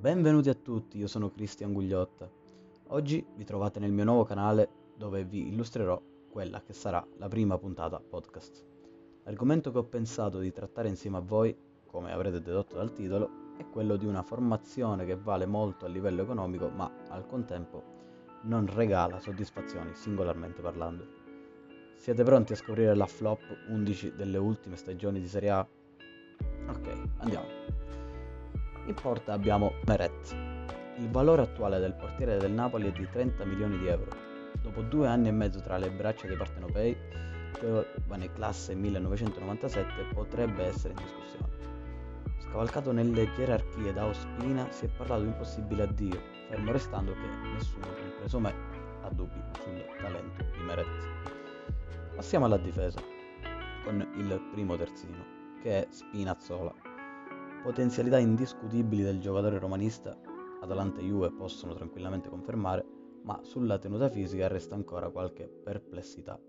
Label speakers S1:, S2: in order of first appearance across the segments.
S1: Benvenuti a tutti, io sono Cristian Gugliotta. Oggi vi trovate nel mio nuovo canale dove vi illustrerò quella che sarà la prima puntata podcast. L'argomento che ho pensato di trattare insieme a voi, come avrete dedotto dal titolo, è quello di una formazione che vale molto a livello economico ma al contempo non regala soddisfazioni singolarmente parlando. Siete pronti a scoprire la flop 11 delle ultime stagioni di Serie A? Ok, andiamo. In porta abbiamo Meret. Il valore attuale del portiere del Napoli è di 30 milioni di euro. Dopo due anni e mezzo tra le braccia dei partenopei, giovane classe 1997 potrebbe essere in discussione. Scavalcato nelle gerarchie da Ospina, si è parlato di un possibile addio, fermo restando che nessuno, compreso me, ha dubbi sul talento di Meret. Passiamo alla difesa, con il primo terzino, che è Spinazzola Potenzialità indiscutibili del giocatore romanista, Atalanta e Juve possono tranquillamente confermare, ma sulla tenuta fisica resta ancora qualche perplessità.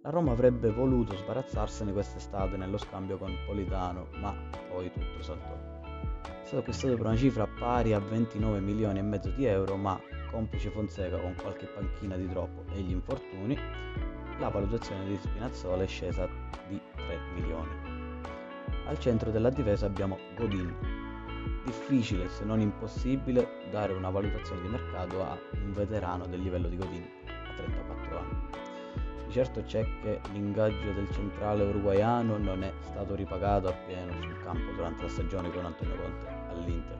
S1: La Roma avrebbe voluto sbarazzarsene quest'estate nello scambio con Politano, ma poi tutto saltò. È stato acquistato per una cifra pari a 29 milioni e mezzo di euro, ma complice Fonseca con qualche panchina di troppo e gli infortuni, la valutazione di Spinazzola è scesa di 3 milioni. Al centro della difesa abbiamo Godin. Difficile, se non impossibile, dare una valutazione di mercato a un veterano del livello di Godin a 34 anni. Di certo c'è che l'ingaggio del centrale uruguaiano non è stato ripagato appieno sul campo durante la stagione con Antonio Conte all'Inter.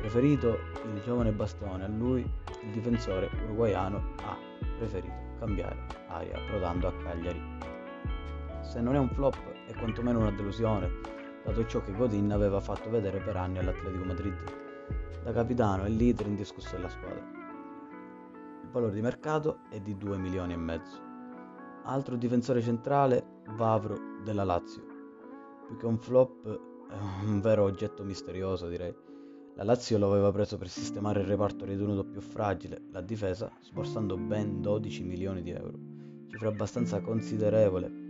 S1: Preferito il giovane bastone a lui, il difensore uruguaiano ha preferito cambiare aria prodando a Cagliari se non è un flop è quantomeno una delusione, dato ciò che Godin aveva fatto vedere per anni all'Atletico Madrid, da capitano e leader indiscusso della squadra. Il valore di mercato è di 2 milioni e mezzo. Altro difensore centrale, Vavro della Lazio. Più che un flop è un vero oggetto misterioso direi. La Lazio lo aveva preso per sistemare il reparto ritenuto più fragile, la difesa, sborsando ben 12 milioni di euro, cifra abbastanza considerevole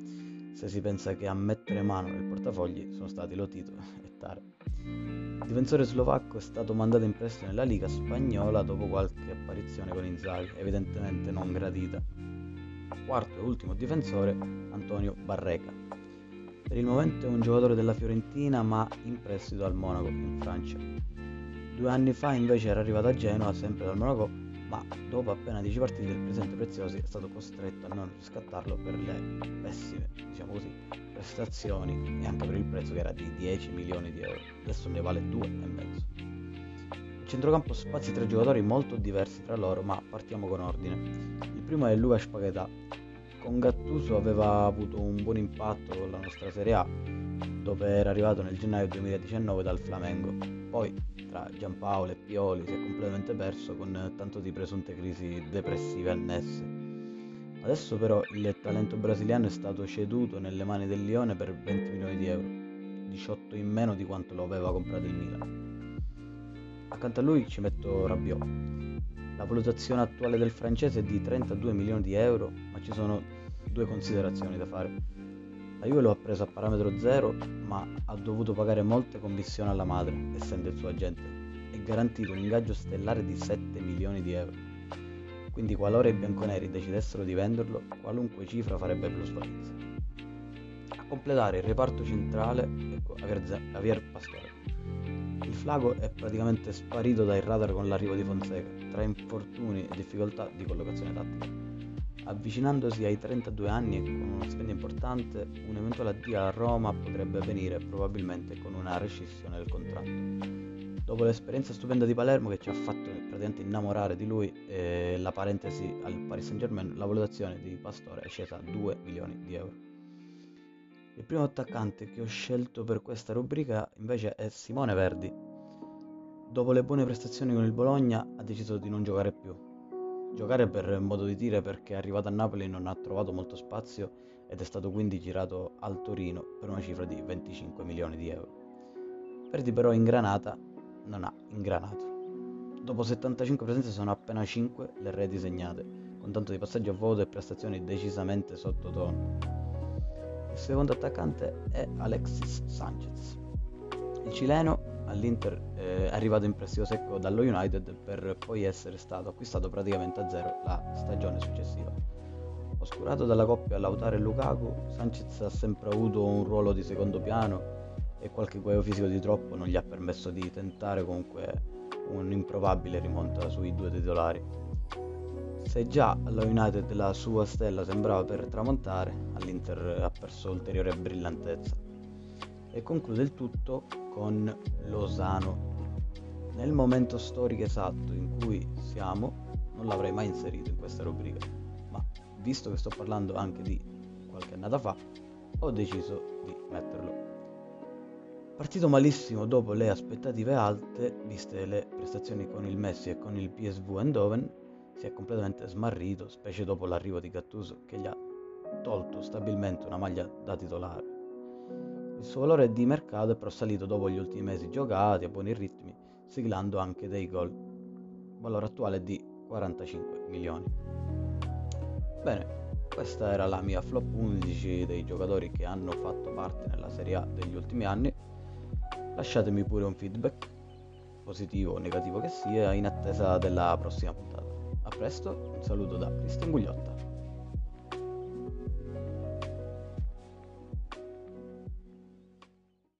S1: se si pensa che a mettere mano nel portafogli sono stati Lotito e Tare. Il difensore slovacco è stato mandato in prestito nella Liga spagnola dopo qualche apparizione con Inzaghi, evidentemente non gradita. Quarto e ultimo difensore, Antonio Barreca. Per il momento è un giocatore della Fiorentina ma in prestito al Monaco in Francia. Due anni fa invece era arrivato a Genoa, sempre dal Monaco, ma dopo appena 10 partite il presidente Preziosi è stato costretto a non riscattarlo per le pessime, diciamo così, prestazioni e anche per il prezzo che era di 10 milioni di euro. Adesso ne vale 2,5. Il centrocampo spazia tre giocatori molto diversi tra loro, ma partiamo con ordine. Il primo è Luca Spaghetà. Con Gattuso aveva avuto un buon impatto con la nostra Serie A, dove era arrivato nel gennaio 2019 dal Flamengo. Poi tra Giampaolo e Pioli si è completamente perso con tanto di presunte crisi depressive annesse. Adesso però il talento brasiliano è stato ceduto nelle mani del Lione per 20 milioni di euro, 18 in meno di quanto lo aveva comprato il Milan. Accanto a lui ci metto Rabiot. La valutazione attuale del francese è di 32 milioni di euro, ma ci sono due considerazioni da fare. La Juve lo ha preso a parametro zero, ma ha dovuto pagare molte commissioni alla madre, essendo il suo agente, e garantito un ingaggio stellare di 7 milioni di euro. Quindi qualora i bianconeri decidessero di venderlo, qualunque cifra farebbe plusvalenza. A completare il reparto centrale, ecco, Javier Pastore. Il flago è praticamente sparito dai radar con l'arrivo di Fonseca, tra infortuni e difficoltà di collocazione tattica. Avvicinandosi ai 32 anni e con uno stipendio importante, un eventuale addio a Roma potrebbe avvenire probabilmente con una rescissione del contratto. Dopo l'esperienza stupenda di Palermo che ci ha fatto praticamente innamorare di lui e la parentesi al Paris Saint Germain, la valutazione di Pastore è scesa a 2 milioni di euro. Il primo attaccante che ho scelto per questa rubrica invece è Simone Verdi. Dopo le buone prestazioni con il Bologna ha deciso di non giocare più, Giocare per modo di dire perché arrivato a Napoli non ha trovato molto spazio ed è stato quindi girato al Torino per una cifra di 25 milioni di euro. Verdi però in Granata non ha ingranato. Dopo 75 presenze sono appena 5 le reti segnate, con tanto di passaggio a voto e prestazioni decisamente sottotono. Il secondo attaccante è Alexis Sanchez. Il cileno all'Inter eh, arrivato in prestito secco dallo United per poi essere stato acquistato praticamente a zero la stagione successiva. Oscurato dalla coppia Lautaro e Lukaku, Sanchez ha sempre avuto un ruolo di secondo piano e qualche guaio fisico di troppo non gli ha permesso di tentare comunque un'improbabile rimonta sui due titolari. Se già alla United la sua stella sembrava per tramontare, all'Inter ha perso ulteriore brillantezza. E conclude il tutto con Lozano. Nel momento storico esatto in cui siamo, non l'avrei mai inserito in questa rubrica, ma visto che sto parlando anche di qualche annata fa, ho deciso di metterlo. Partito malissimo dopo le aspettative alte, viste le prestazioni con il Messi e con il PSV Eindhoven, si è completamente smarrito, specie dopo l'arrivo di Gattuso che gli ha tolto stabilmente una maglia da titolare. Il suo valore di mercato è però salito dopo gli ultimi mesi giocati a buoni ritmi, siglando anche dei gol. Valore attuale è di 45 milioni. Bene, questa era la mia flop 11 dei giocatori che hanno fatto parte nella Serie A degli ultimi anni. Lasciatemi pure un feedback, positivo o negativo che sia, in attesa della prossima puntata. A presto, un saluto da Cristian Gugliotta.